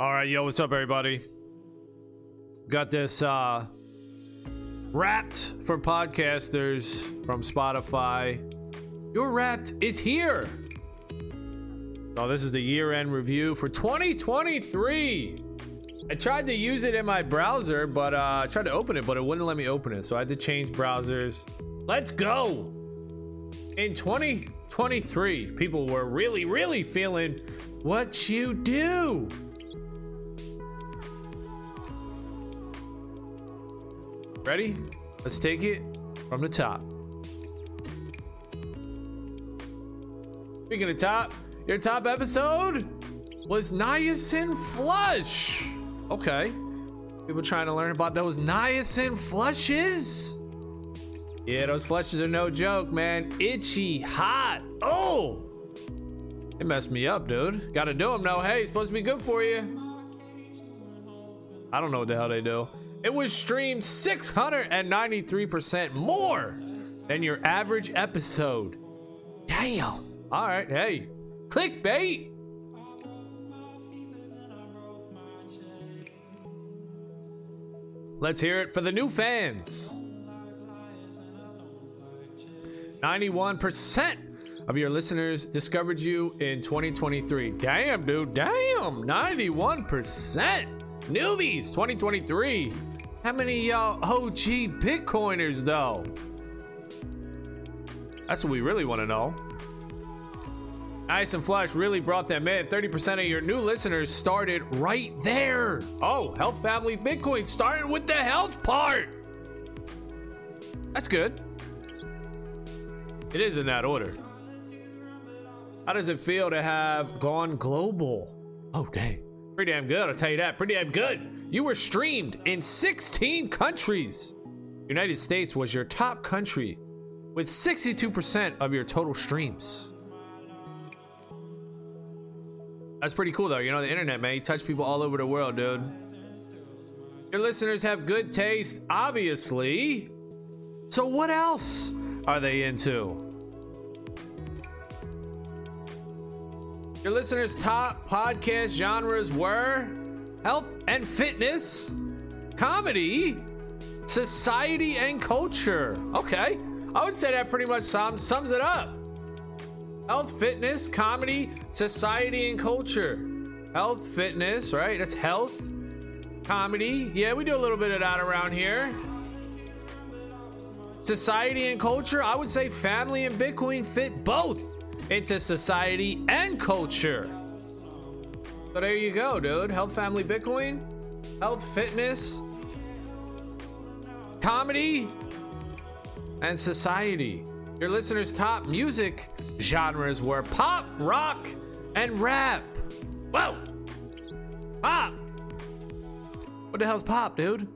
All right, yo, what's up, everybody? Got this uh wrapped for podcasters from Spotify. Your wrapped is here. So this is the year-end review for 2023. I tried to use it in my browser, but uh, I tried to open it, but it wouldn't let me open it. So I had to change browsers. Let's go. In 2023, people were really, really feeling what you do. Ready? Let's take it from the top. Speaking of top, your top episode was niacin flush. Okay. People trying to learn about those niacin flushes. Yeah, those flushes are no joke, man. Itchy, hot. Oh! It messed me up, dude. Gotta do them though. Hey, it's supposed to be good for you. I don't know what the hell they do. It was streamed 693% more than your average episode. Damn. All right, hey. Clickbait. Let's hear it for the new fans. 91% of your listeners discovered you in 2023. Damn, dude. Damn. 91%. Newbies 2023. How many y'all OG Bitcoiners, though? That's what we really want to know. Niacin Flush really brought them in. 30% of your new listeners started right there. Oh, Health Family Bitcoin started with the health part. That's good. It is in that order. How does it feel to have gone global? Oh, dang. Pretty damn good, I'll tell you that. Pretty damn good. You were streamed in 16 countries. United States was your top country with 62% of your total streams. That's pretty cool though. You know, the internet, man, you touch people all over the world, dude. Your listeners have good taste, obviously. So, what else are they into? Your listeners' top podcast genres were health and fitness, comedy, society and culture. Okay, I would say that pretty much sum, sums it up. Health, fitness, comedy, society, and culture. Health, fitness, right? That's health, comedy. Yeah, we do a little bit of that around here. Society and culture, I would say family and Bitcoin fit both into society and culture. So there you go, dude. Health, family, Bitcoin, health, fitness, comedy, and society. Your listeners' top music genres were pop, rock, and rap. Whoa! Pop! What the hell's pop, dude?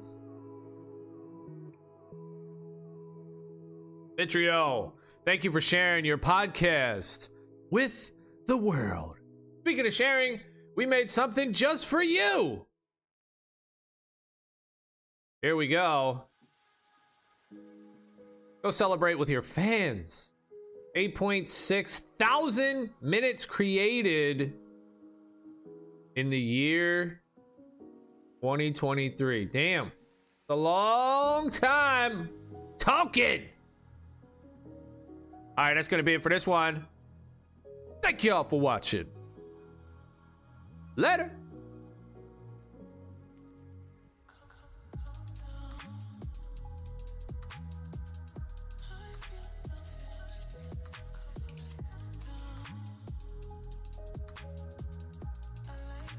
Bittrio, thank you for sharing your podcast with the world. Speaking of sharing, we made something just for you. Here we go. Go celebrate with your fans. 8.6 thousand minutes created in the year 2023. Damn. It's a long time talking. All right, that's going to be it for this one. Thank y'all for watching. Later.